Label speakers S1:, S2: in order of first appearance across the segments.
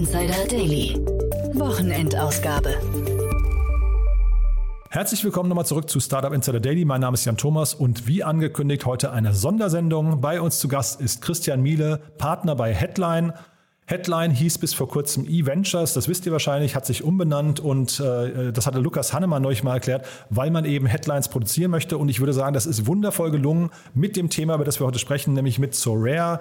S1: Insider Daily. Wochenendausgabe.
S2: Herzlich willkommen nochmal zurück zu Startup Insider Daily. Mein Name ist Jan Thomas und wie angekündigt heute eine Sondersendung. Bei uns zu Gast ist Christian Miele, Partner bei Headline. Headline hieß bis vor kurzem E-Ventures, das wisst ihr wahrscheinlich, hat sich umbenannt und äh, das hatte Lukas Hannemann neulich mal erklärt, weil man eben Headlines produzieren möchte. Und ich würde sagen, das ist wundervoll gelungen mit dem Thema, über das wir heute sprechen, nämlich mit Sorare.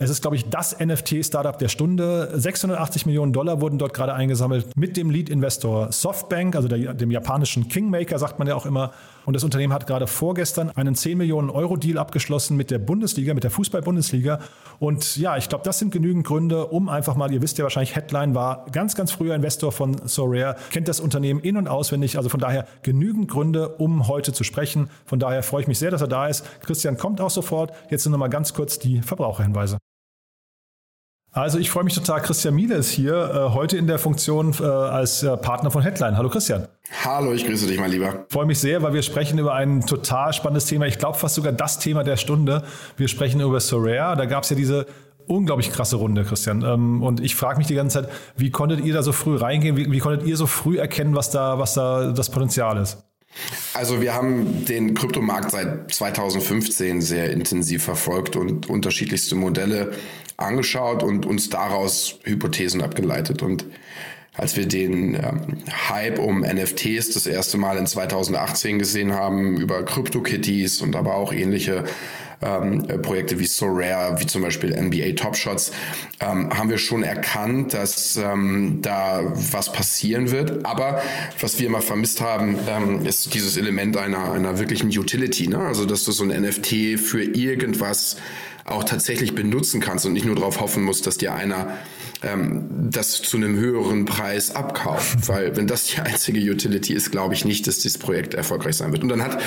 S2: Es ist, glaube ich, das NFT-Startup der Stunde. 680 Millionen Dollar wurden dort gerade eingesammelt mit dem Lead-Investor Softbank, also der, dem japanischen Kingmaker, sagt man ja auch immer. Und das Unternehmen hat gerade vorgestern einen 10 Millionen Euro Deal abgeschlossen mit der Bundesliga, mit der Fußball-Bundesliga. Und ja, ich glaube, das sind genügend Gründe, um einfach mal, ihr wisst ja wahrscheinlich, Headline war ganz, ganz früher Investor von Sorare, kennt das Unternehmen in- und auswendig. Also von daher genügend Gründe, um heute zu sprechen. Von daher freue ich mich sehr, dass er da ist. Christian kommt auch sofort. Jetzt sind nochmal ganz kurz die Verbraucherhinweise. Also ich freue mich total. Christian Miele ist hier, äh, heute in der Funktion äh, als äh, Partner von Headline. Hallo Christian.
S3: Hallo, ich grüße dich, mein Lieber.
S2: Freue mich sehr, weil wir sprechen über ein total spannendes Thema. Ich glaube fast sogar das Thema der Stunde. Wir sprechen über Sorare. Da gab es ja diese unglaublich krasse Runde, Christian. Ähm, und ich frage mich die ganze Zeit, wie konntet ihr da so früh reingehen? Wie, wie konntet ihr so früh erkennen, was da, was da das Potenzial ist?
S3: Also wir haben den Kryptomarkt seit 2015 sehr intensiv verfolgt und unterschiedlichste Modelle angeschaut und uns daraus Hypothesen abgeleitet. Und als wir den ähm, Hype um NFTs das erste Mal in 2018 gesehen haben, über CryptoKitties und aber auch ähnliche ähm, Projekte wie Sorare, wie zum Beispiel NBA Top Shots, ähm, haben wir schon erkannt, dass ähm, da was passieren wird. Aber was wir immer vermisst haben, ähm, ist dieses Element einer, einer wirklichen Utility. Ne? Also, dass du so ein NFT für irgendwas auch tatsächlich benutzen kannst und nicht nur darauf hoffen musst, dass dir einer ähm, das zu einem höheren Preis abkauft. Weil wenn das die einzige Utility ist, glaube ich nicht, dass dieses Projekt erfolgreich sein wird. Und dann hat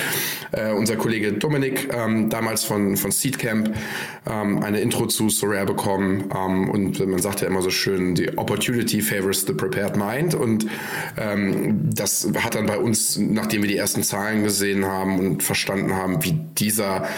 S3: äh, unser Kollege Dominik ähm, damals von, von Seedcamp ähm, eine Intro zu Sorare bekommen. Ähm, und man sagt ja immer so schön, die Opportunity favors the prepared mind. Und ähm, das hat dann bei uns, nachdem wir die ersten Zahlen gesehen haben und verstanden haben, wie dieser,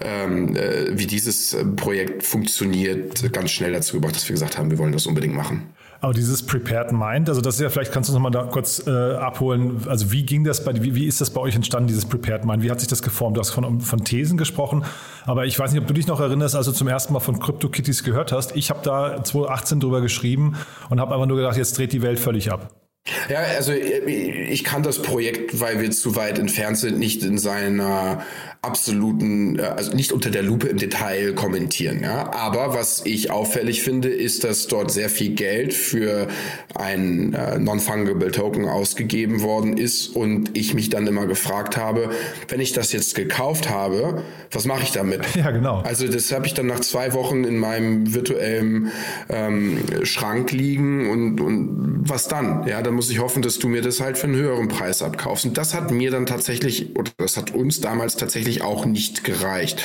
S3: ähm, äh, wie dieses Projekt funktioniert, ganz schnell dazu gebracht, dass wir gesagt haben, wir wollen das das unbedingt machen.
S2: Aber dieses Prepared Mind, also das ist ja, vielleicht kannst du uns nochmal da kurz äh, abholen. Also wie ging das bei, wie, wie ist das bei euch entstanden, dieses Prepared Mind? Wie hat sich das geformt? Du hast von, von Thesen gesprochen, aber ich weiß nicht, ob du dich noch erinnerst, als du zum ersten Mal von CryptoKitties gehört hast. Ich habe da 2018 drüber geschrieben und habe einfach nur gedacht, jetzt dreht die Welt völlig ab.
S3: Ja, also ich kann das Projekt, weil wir zu weit entfernt sind, nicht in seiner absoluten, äh, also nicht unter der Lupe im Detail kommentieren. Ja? Aber was ich auffällig finde, ist, dass dort sehr viel Geld für ein äh, Non-Fungible Token ausgegeben worden ist und ich mich dann immer gefragt habe, wenn ich das jetzt gekauft habe, was mache ich damit?
S2: Ja, genau.
S3: Also das habe ich dann nach zwei Wochen in meinem virtuellen ähm, Schrank liegen und, und was dann? Ja, dann muss ich hoffen, dass du mir das halt für einen höheren Preis abkaufst. Und das hat mir dann tatsächlich, oder das hat uns damals tatsächlich tatsächlich auch nicht gereicht.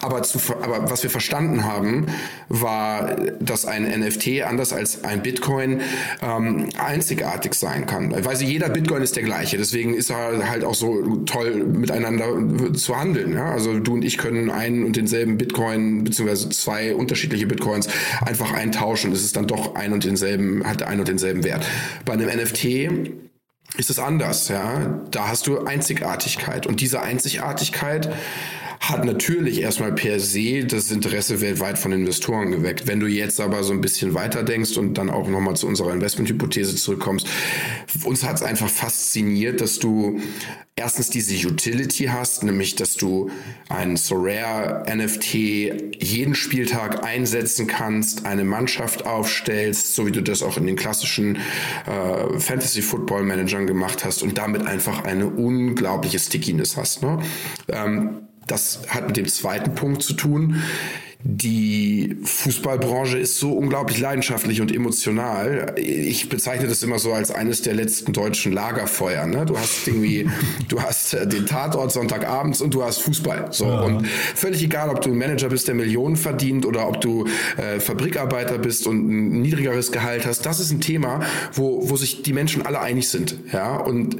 S3: Aber, zu, aber was wir verstanden haben, war, dass ein NFT anders als ein Bitcoin ähm, einzigartig sein kann. Weil jeder Bitcoin ist der gleiche. Deswegen ist er halt auch so toll miteinander zu handeln. Ja? Also du und ich können einen und denselben Bitcoin beziehungsweise zwei unterschiedliche Bitcoins einfach eintauschen. Es ist dann doch ein und denselben, hat ein und denselben Wert. Bei einem NFT ist es anders, ja. Da hast du Einzigartigkeit. Und diese Einzigartigkeit hat natürlich erstmal per se das Interesse weltweit von Investoren geweckt. Wenn du jetzt aber so ein bisschen weiter denkst und dann auch nochmal zu unserer Investmenthypothese zurückkommst, uns hat es einfach fasziniert, dass du erstens diese Utility hast, nämlich dass du ein Sorare NFT jeden Spieltag einsetzen kannst, eine Mannschaft aufstellst, so wie du das auch in den klassischen äh, Fantasy Football Managern gemacht hast und damit einfach eine unglaubliche Stickiness hast. Ne? Ähm, das hat mit dem zweiten Punkt zu tun. Die Fußballbranche ist so unglaublich leidenschaftlich und emotional. Ich bezeichne das immer so als eines der letzten deutschen Lagerfeuer. Ne? Du hast irgendwie, du hast äh, den Tatort Sonntagabends und du hast Fußball. So ja. und völlig egal, ob du ein Manager bist, der Millionen verdient oder ob du äh, Fabrikarbeiter bist und ein niedrigeres Gehalt hast. Das ist ein Thema, wo wo sich die Menschen alle einig sind. Ja und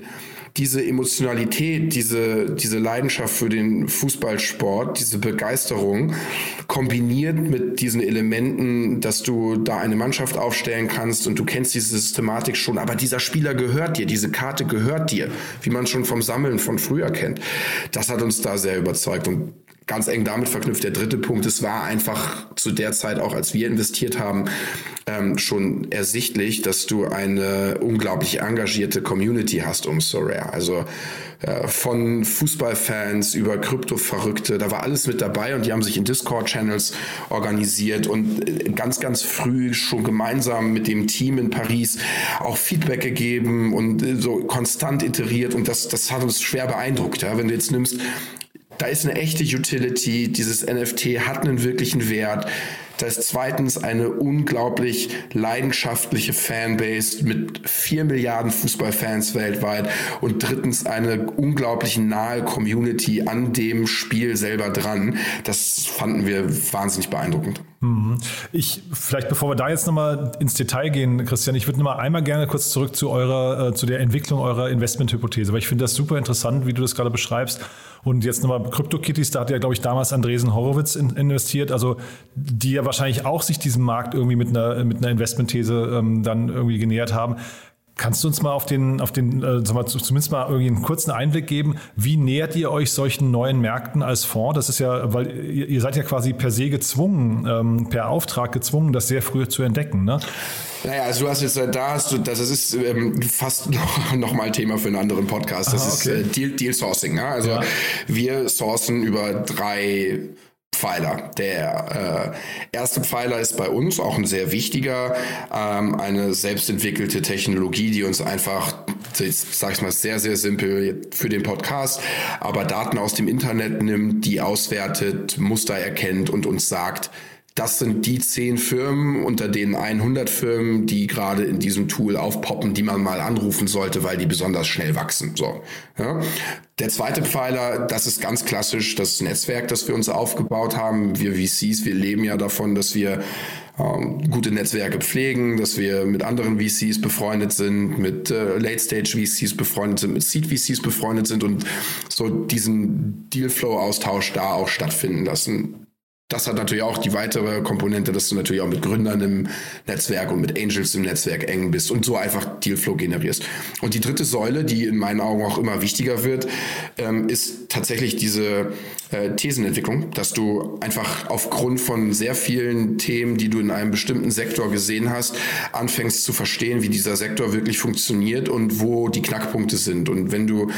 S3: diese Emotionalität, diese, diese Leidenschaft für den Fußballsport, diese Begeisterung kombiniert mit diesen Elementen, dass du da eine Mannschaft aufstellen kannst und du kennst diese Systematik schon, aber dieser Spieler gehört dir, diese Karte gehört dir, wie man schon vom Sammeln von früher kennt. Das hat uns da sehr überzeugt und ganz eng damit verknüpft. Der dritte Punkt, es war einfach zu der Zeit, auch als wir investiert haben, ähm, schon ersichtlich, dass du eine unglaublich engagierte Community hast um Sorare. Also äh, von Fußballfans über Krypto-Verrückte, da war alles mit dabei und die haben sich in Discord-Channels organisiert und äh, ganz, ganz früh schon gemeinsam mit dem Team in Paris auch Feedback gegeben und äh, so konstant iteriert und das, das hat uns schwer beeindruckt. Ja? Wenn du jetzt nimmst, da ist eine echte Utility, dieses NFT hat einen wirklichen Wert. Da ist zweitens eine unglaublich leidenschaftliche Fanbase mit vier Milliarden Fußballfans weltweit und drittens eine unglaublich nahe Community an dem Spiel selber dran. Das fanden wir wahnsinnig beeindruckend.
S2: Mhm. Ich, vielleicht bevor wir da jetzt nochmal ins Detail gehen, Christian, ich würde nochmal einmal gerne kurz zurück zu eurer, äh, zu der Entwicklung eurer Investmenthypothese, weil ich finde das super interessant, wie du das gerade beschreibst. Und jetzt nochmal CryptoKitties, da hat ja, glaube ich, damals Andresen Horowitz in, investiert, also die ja wahrscheinlich auch sich diesem Markt irgendwie mit einer, mit einer Investmentthese ähm, dann irgendwie genähert haben. Kannst du uns mal auf den, auf den, äh, mal, zumindest mal irgendwie einen kurzen Einblick geben? Wie nähert ihr euch solchen neuen Märkten als Fonds? Das ist ja, weil ihr, ihr seid ja quasi per se gezwungen, ähm, per Auftrag gezwungen, das sehr früh zu entdecken, ne?
S3: Naja, also du hast jetzt, äh, da hast du, das ist ähm, fast noch, noch mal Thema für einen anderen Podcast. Das Aha, okay. ist äh, Deal, Deal Sourcing. Ja? Also ja. wir sourcen über drei Pfeiler. Der äh, erste Pfeiler ist bei uns auch ein sehr wichtiger, ähm, eine selbstentwickelte Technologie, die uns einfach, sag ich mal sehr, sehr simpel für den Podcast, aber Daten aus dem Internet nimmt, die auswertet, Muster erkennt und uns sagt, das sind die zehn Firmen unter den 100 Firmen, die gerade in diesem Tool aufpoppen, die man mal anrufen sollte, weil die besonders schnell wachsen. So, ja. Der zweite Pfeiler, das ist ganz klassisch das Netzwerk, das wir uns aufgebaut haben. Wir VCs, wir leben ja davon, dass wir ähm, gute Netzwerke pflegen, dass wir mit anderen VCs befreundet sind, mit äh, Late-Stage-VCs befreundet sind, mit Seed-VCs befreundet sind und so diesen Dealflow-Austausch da auch stattfinden lassen das hat natürlich auch die weitere Komponente, dass du natürlich auch mit Gründern im Netzwerk und mit Angels im Netzwerk eng bist und so einfach Dealflow generierst. Und die dritte Säule, die in meinen Augen auch immer wichtiger wird, ähm, ist tatsächlich diese äh, Thesenentwicklung, dass du einfach aufgrund von sehr vielen Themen, die du in einem bestimmten Sektor gesehen hast, anfängst zu verstehen, wie dieser Sektor wirklich funktioniert und wo die Knackpunkte sind. Und wenn du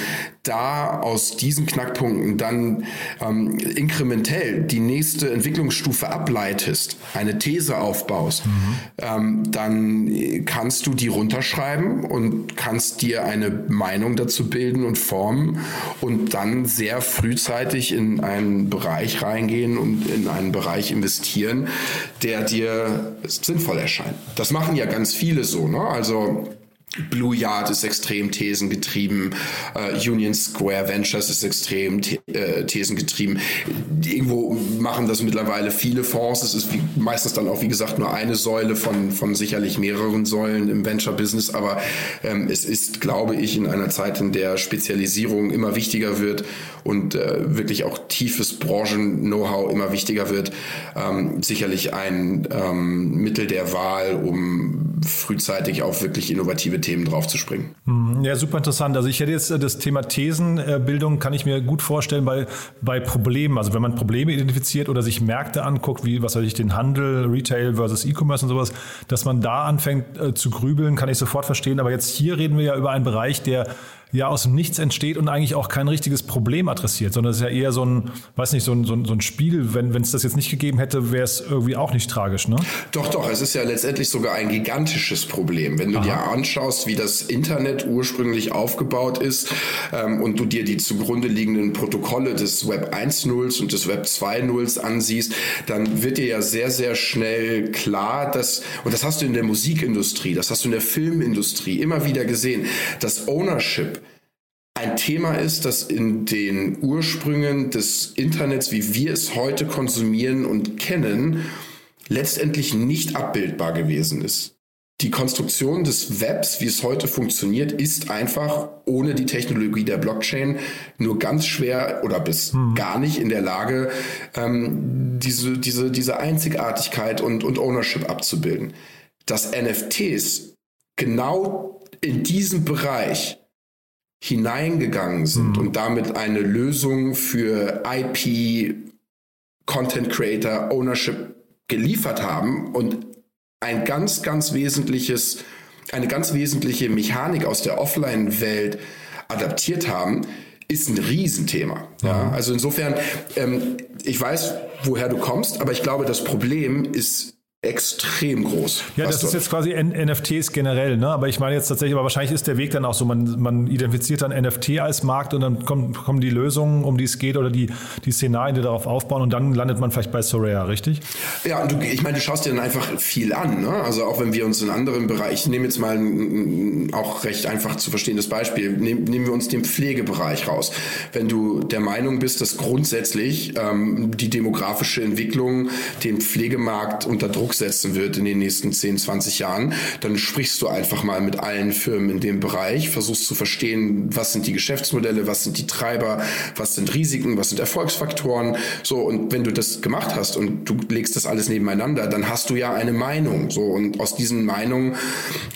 S3: da aus diesen Knackpunkten dann ähm, inkrementell die nächste Entwicklungsstufe ableitest, eine These aufbaust, mhm. ähm, dann kannst du die runterschreiben und kannst dir eine Meinung dazu bilden und formen und dann sehr frühzeitig in einen Bereich reingehen und in einen Bereich investieren, der dir sinnvoll erscheint. Das machen ja ganz viele so. Ne? Also Blue Yard ist extrem thesengetrieben, uh, Union Square Ventures ist extrem the äh, thesengetrieben. Irgendwo machen das mittlerweile viele Fonds. Es ist wie, meistens dann auch, wie gesagt, nur eine Säule von, von sicherlich mehreren Säulen im Venture-Business. Aber ähm, es ist, glaube ich, in einer Zeit, in der Spezialisierung immer wichtiger wird und äh, wirklich auch tiefes Branchen-Know-how immer wichtiger wird, ähm, sicherlich ein ähm, Mittel der Wahl, um frühzeitig auf wirklich innovative Themen draufzuspringen.
S2: Mhm. Ja, super interessant. Also ich hätte jetzt äh, das Thema Thesenbildung, kann ich mir gut vorstellen bei, bei Problemen. Also wenn man Probleme identifiziert oder sich Märkte anguckt, wie was weiß ich, den Handel, Retail versus E-Commerce und sowas, dass man da anfängt äh, zu grübeln, kann ich sofort verstehen. Aber jetzt hier reden wir ja über einen Bereich, der ja aus dem Nichts entsteht und eigentlich auch kein richtiges Problem adressiert, sondern es ist ja eher so ein, weiß nicht, so ein, so ein, so ein Spiel. Wenn es das jetzt nicht gegeben hätte, wäre es irgendwie auch nicht tragisch, ne?
S3: Doch, doch, es ist ja letztendlich sogar ein gigantisches Problem. Wenn du Aha. dir anschaust, wie das Internet ursprünglich aufgebaut ist ähm, und du dir die zugrunde liegenden Protokolle des Web 1.0 und des Web 2.0 ansiehst, dann wird dir ja sehr, sehr schnell klar, dass, und das hast du in der Musikindustrie, das hast du in der Filmindustrie immer wieder gesehen, dass Ownership ein Thema ist, das in den Ursprüngen des Internets, wie wir es heute konsumieren und kennen, letztendlich nicht abbildbar gewesen ist. die Konstruktion des Webs, wie es heute funktioniert, ist einfach ohne die Technologie der Blockchain nur ganz schwer oder bis hm. gar nicht in der Lage, ähm, diese, diese, diese Einzigartigkeit und, und Ownership abzubilden. Dass NFTs genau in diesem Bereich hineingegangen sind hm. und damit eine Lösung für IP, Content Creator, Ownership geliefert haben und ein ganz, ganz wesentliches, eine ganz wesentliche Mechanik aus der Offline-Welt adaptiert haben, ist ein Riesenthema. Ja, mhm. also insofern, ähm, ich weiß, woher du kommst, aber ich glaube, das Problem ist extrem groß.
S2: Ja, das ist jetzt quasi N NFTs generell, ne? Aber ich meine jetzt tatsächlich, aber wahrscheinlich ist der Weg dann auch so, man, man identifiziert dann NFT als Markt und dann kommen, kommen die Lösungen, um die es geht oder die, die Szenarien, die darauf aufbauen und dann landet man vielleicht bei Soraya, richtig?
S3: Ja, und du, ich meine, du schaust dir dann einfach viel an, ne? Also auch wenn wir uns in anderen Bereichen, ich nehme jetzt mal ein, auch recht einfach zu verstehendes Beispiel, nehm, nehmen wir uns den Pflegebereich raus. Wenn du der Meinung bist, dass grundsätzlich ähm, die demografische Entwicklung den Pflegemarkt unter Druck Druck setzen wird in den nächsten 10, 20 Jahren, dann sprichst du einfach mal mit allen Firmen in dem Bereich, versuchst zu verstehen, was sind die Geschäftsmodelle, was sind die Treiber, was sind Risiken, was sind Erfolgsfaktoren. So, und wenn du das gemacht hast und du legst das alles nebeneinander, dann hast du ja eine Meinung. So, und aus diesen Meinungen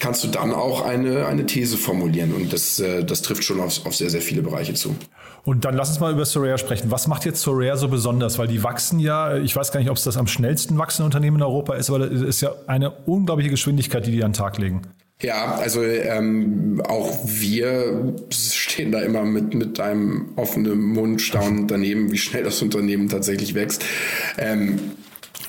S3: kannst du dann auch eine, eine These formulieren. Und das, äh, das trifft schon auf, auf sehr, sehr viele Bereiche zu.
S2: Und dann lass uns mal über Soraya sprechen. Was macht jetzt Soraya so besonders? Weil die wachsen ja, ich weiß gar nicht, ob es das am schnellsten wachsende Unternehmen in Europa ist, aber es ist ja eine unglaubliche Geschwindigkeit, die die an den Tag legen.
S3: Ja, also ähm, auch wir stehen da immer mit, mit einem offenen Mund, staunen daneben, wie schnell das Unternehmen tatsächlich wächst. Ähm,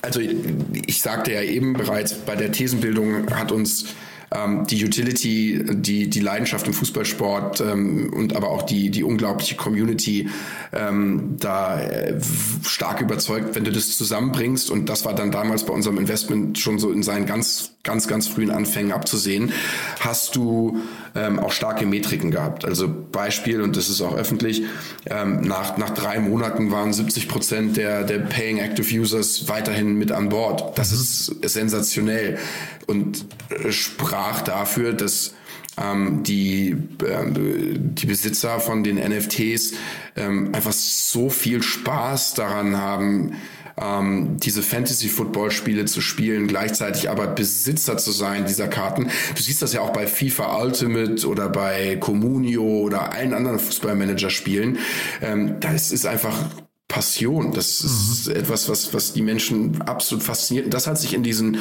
S3: also ich sagte ja eben bereits, bei der Thesenbildung hat uns ähm, die Utility, die, die Leidenschaft im Fußballsport ähm, und aber auch die, die unglaubliche Community ähm, da äh, stark überzeugt, wenn du das zusammenbringst. Und das war dann damals bei unserem Investment schon so in seinen ganz, ganz, ganz frühen Anfängen abzusehen, hast du ähm, auch starke Metriken gehabt. Also Beispiel, und das ist auch öffentlich, ähm, nach, nach drei Monaten waren 70 Prozent der, der Paying Active Users weiterhin mit an Bord. Das ist, sensationell und äh, sprach dafür, dass ähm, die, äh, die Besitzer von den NFTs ähm, einfach so viel Spaß daran haben, ähm, diese Fantasy-Football-Spiele zu spielen, gleichzeitig aber Besitzer zu sein dieser Karten. Du siehst das ja auch bei FIFA Ultimate oder bei Comunio oder allen anderen Fußballmanager-Spielen. Ähm, das ist einfach Passion. Das ist mhm. etwas, was, was die Menschen absolut fasziniert. Und das hat sich in diesen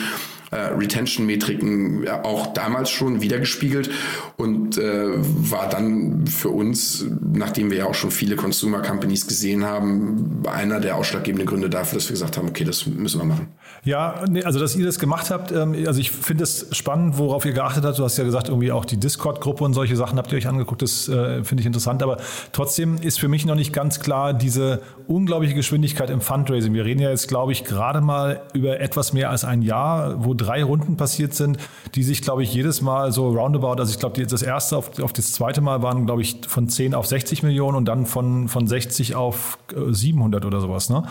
S3: äh, Retention-Metriken auch damals schon wiedergespiegelt und äh, war dann für uns, nachdem wir ja auch schon viele Consumer Companies gesehen haben, einer der ausschlaggebenden Gründe dafür, dass wir gesagt haben, okay, das müssen wir machen.
S2: Ja, also dass ihr das gemacht habt, ähm, also ich finde es spannend, worauf ihr geachtet habt. Du hast ja gesagt, irgendwie auch die Discord-Gruppe und solche Sachen habt ihr euch angeguckt, das äh, finde ich interessant, aber trotzdem ist für mich noch nicht ganz klar diese unglaubliche Geschwindigkeit im Fundraising. Wir reden ja jetzt, glaube ich, gerade mal über etwas mehr als ein Jahr, wo drei Runden passiert sind, die sich, glaube ich, jedes Mal so roundabout, also ich glaube, das erste auf, auf das zweite Mal waren, glaube ich, von 10 auf 60 Millionen und dann von, von 60 auf 700 äh, oder sowas. Ne?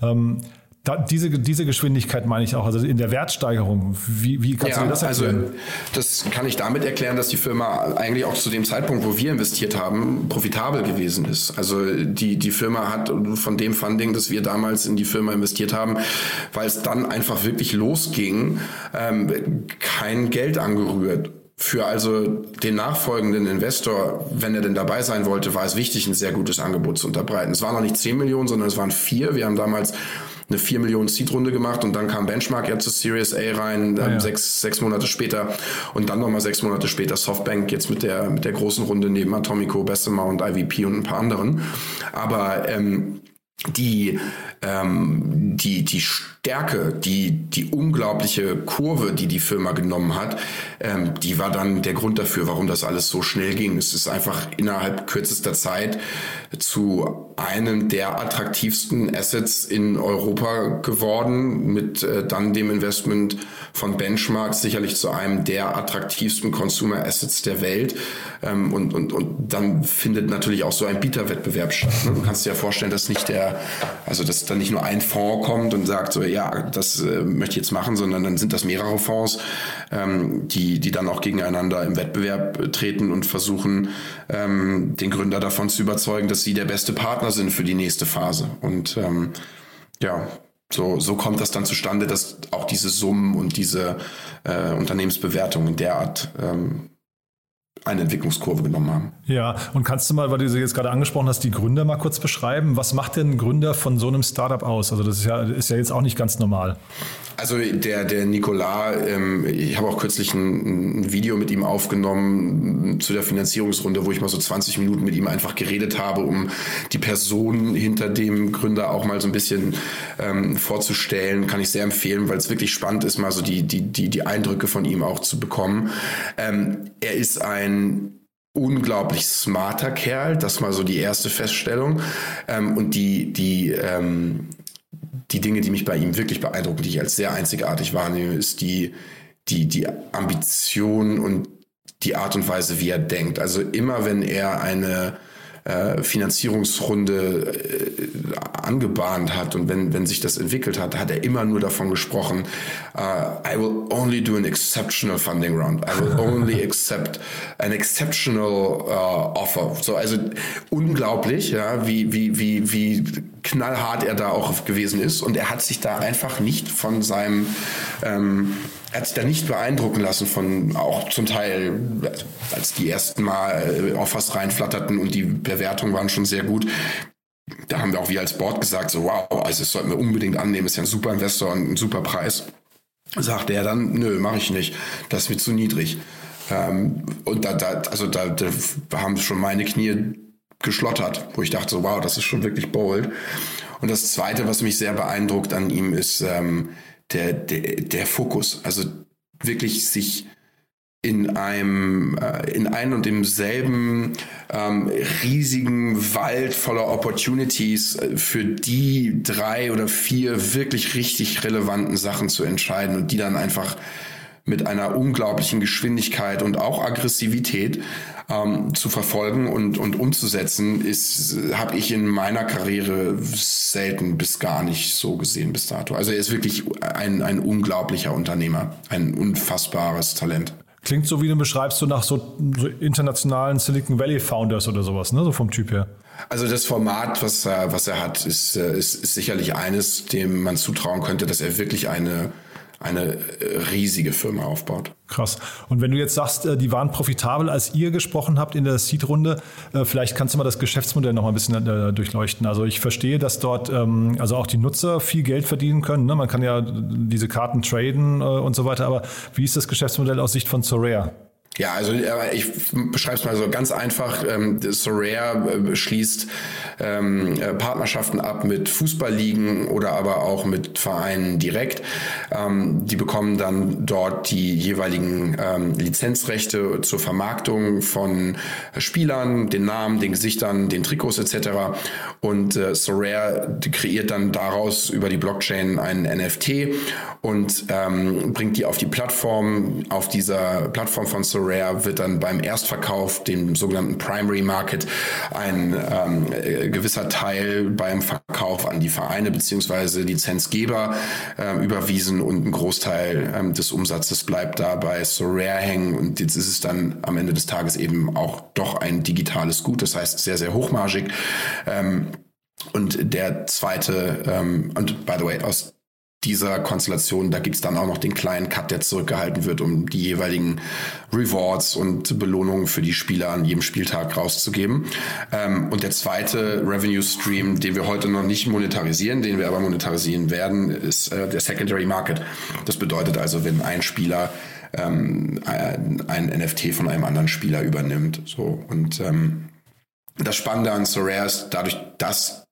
S2: Ähm, da, diese, diese Geschwindigkeit meine ich auch, also in der Wertsteigerung. Wie, wie kannst ja, du das erklären?
S3: Also das kann ich damit erklären, dass die Firma eigentlich auch zu dem Zeitpunkt, wo wir investiert haben, profitabel gewesen ist. Also die, die Firma hat von dem Funding, das wir damals in die Firma investiert haben, weil es dann einfach wirklich losging, ähm, kein Geld angerührt. Für also den nachfolgenden Investor, wenn er denn dabei sein wollte, war es wichtig, ein sehr gutes Angebot zu unterbreiten. Es waren noch nicht 10 Millionen, sondern es waren vier. Wir haben damals eine 4 Millionen Seed-Runde gemacht und dann kam Benchmark ja zur Series A rein, ähm, ja. sechs, sechs Monate später und dann nochmal sechs Monate später Softbank jetzt mit der, mit der großen Runde neben Atomico, Bessemer und IVP und ein paar anderen. Aber ähm, die, ähm, die, die Stärke, die, die unglaubliche Kurve, die die Firma genommen hat, ähm, die war dann der Grund dafür, warum das alles so schnell ging. Es ist einfach innerhalb kürzester Zeit zu einem der attraktivsten Assets in Europa geworden, mit äh, dann dem Investment von Benchmark sicherlich zu einem der attraktivsten Consumer Assets der Welt. Ähm, und, und, und dann findet natürlich auch so ein Bieterwettbewerb statt. Ne? Du kannst dir ja vorstellen, dass nicht der, also dass dann nicht nur ein Fonds kommt und sagt so, ja, das äh, möchte ich jetzt machen, sondern dann sind das mehrere Fonds, ähm, die, die dann auch gegeneinander im Wettbewerb treten und versuchen, ähm, den Gründer davon zu überzeugen, dass sie der beste Partner sind für die nächste Phase. Und ähm, ja, so, so kommt das dann zustande, dass auch diese Summen und diese äh, Unternehmensbewertungen derart ähm, eine Entwicklungskurve genommen haben.
S2: Ja, und kannst du mal, weil du sie jetzt gerade angesprochen hast, die Gründer mal kurz beschreiben? Was macht denn ein Gründer von so einem Startup aus? Also das ist ja, ist ja jetzt auch nicht ganz normal.
S3: Also der, der Nicolas, ähm, ich habe auch kürzlich ein, ein, Video mit ihm aufgenommen zu der Finanzierungsrunde, wo ich mal so 20 Minuten mit ihm einfach geredet habe, um die Person hinter dem Gründer auch mal so ein bisschen ähm, vorzustellen. Kann ich sehr empfehlen, weil es wirklich spannend ist, mal so die, die, die, die Eindrücke von ihm auch zu bekommen. Ähm, er ist ein unglaublich smarter Kerl, das mal so die erste Feststellung. Ähm, und die, die, ähm, die Dinge, die mich bei ihm wirklich beeindrucken, die ich als sehr einzigartig wahrnehme, ist die, die, die Ambition und die Art und Weise, wie er denkt. Also immer wenn er eine äh, Finanzierungsrunde äh, angebahnt hat und wenn, wenn sich das entwickelt hat, hat er immer nur davon gesprochen, uh, I will only do an exceptional funding round. I will only accept an exceptional uh, offer. So, also unglaublich, ja, wie, wie, wie, wie knallhart er da auch gewesen ist und er hat sich da einfach nicht von seinem ähm, er hat sich da nicht beeindrucken lassen von auch zum Teil, als die ersten Mal Offers reinflatterten und die Bewertungen waren schon sehr gut. Da haben wir auch wir als Board gesagt, so wow, also das sollten wir unbedingt annehmen, ist ja ein super Investor und ein super Preis. Sagte er dann, nö, mache ich nicht, das ist mir zu niedrig. Ähm, und da, da, also da, da haben schon meine Knie geschlottert, wo ich dachte, so wow, das ist schon wirklich bold. Und das Zweite, was mich sehr beeindruckt an ihm, ist, ähm, der, der, der Fokus. Also wirklich sich in einem, äh, in einem und demselben ähm, riesigen Wald voller Opportunities äh, für die drei oder vier wirklich richtig relevanten Sachen zu entscheiden und die dann einfach mit einer unglaublichen Geschwindigkeit und auch Aggressivität ähm, zu verfolgen und, und umzusetzen, ist, habe ich in meiner Karriere selten bis gar nicht so gesehen bis dato. Also er ist wirklich ein, ein unglaublicher Unternehmer, ein unfassbares Talent.
S2: Klingt so, wie du beschreibst, so nach so, so internationalen Silicon Valley Founders oder sowas, ne? so vom Typ her.
S3: Also das Format, was er, was er hat, ist, äh, ist, ist sicherlich eines, dem man zutrauen könnte, dass er wirklich eine eine äh, riesige Firma aufbaut.
S2: Krass. Und wenn du jetzt sagst, äh, die waren profitabel, als ihr gesprochen habt in der Seed-Runde, äh, vielleicht kannst du mal das Geschäftsmodell noch mal ein bisschen durchleuchten. Also ich verstehe, dass dort ähm, also auch die Nutzer viel Geld verdienen können. Ne? Man kann ja diese Karten traden und so weiter. Aber wie ist das Geschäftsmodell aus Sicht von Soraya?
S3: Ja, also ich beschreibe es mal so ganz einfach. Ähm, Sorare äh, schließt ähm, äh, Partnerschaften ab mit Fußballligen oder aber auch mit Vereinen direkt. Ähm, die bekommen dann dort die jeweiligen Lizenzrechte zur Vermarktung von Spielern, den Namen, den Gesichtern, den Trikots etc. Und äh, Sorare kreiert dann daraus über die Blockchain einen NFT und bringt die auf die Plattform. Auf dieser Plattform von Sorare Rare wird dann beim Erstverkauf, dem sogenannten Primary Market, ein ähm, äh, gewisser Teil beim Verkauf an die Vereine bzw. Lizenzgeber äh, überwiesen und ein Großteil ähm, des Umsatzes bleibt da bei Sorare hängen und jetzt ist es dann am Ende des Tages eben auch doch ein digitales Gut, das heißt sehr, sehr hochmargig. Ähm, und der zweite, ähm, und by the way, aus dieser Konstellation, da gibt's dann auch noch den kleinen Cut, der zurückgehalten wird, um die jeweiligen Rewards und Belohnungen für die Spieler an jedem Spieltag rauszugeben. Ähm, und der zweite Revenue Stream, den wir heute noch nicht monetarisieren, den wir aber monetarisieren werden, ist äh, der Secondary Market. Das bedeutet also, wenn ein Spieler ähm, ein NFT von einem anderen Spieler übernimmt. So und ähm, das Spannende an Sorare ist, dadurch, dass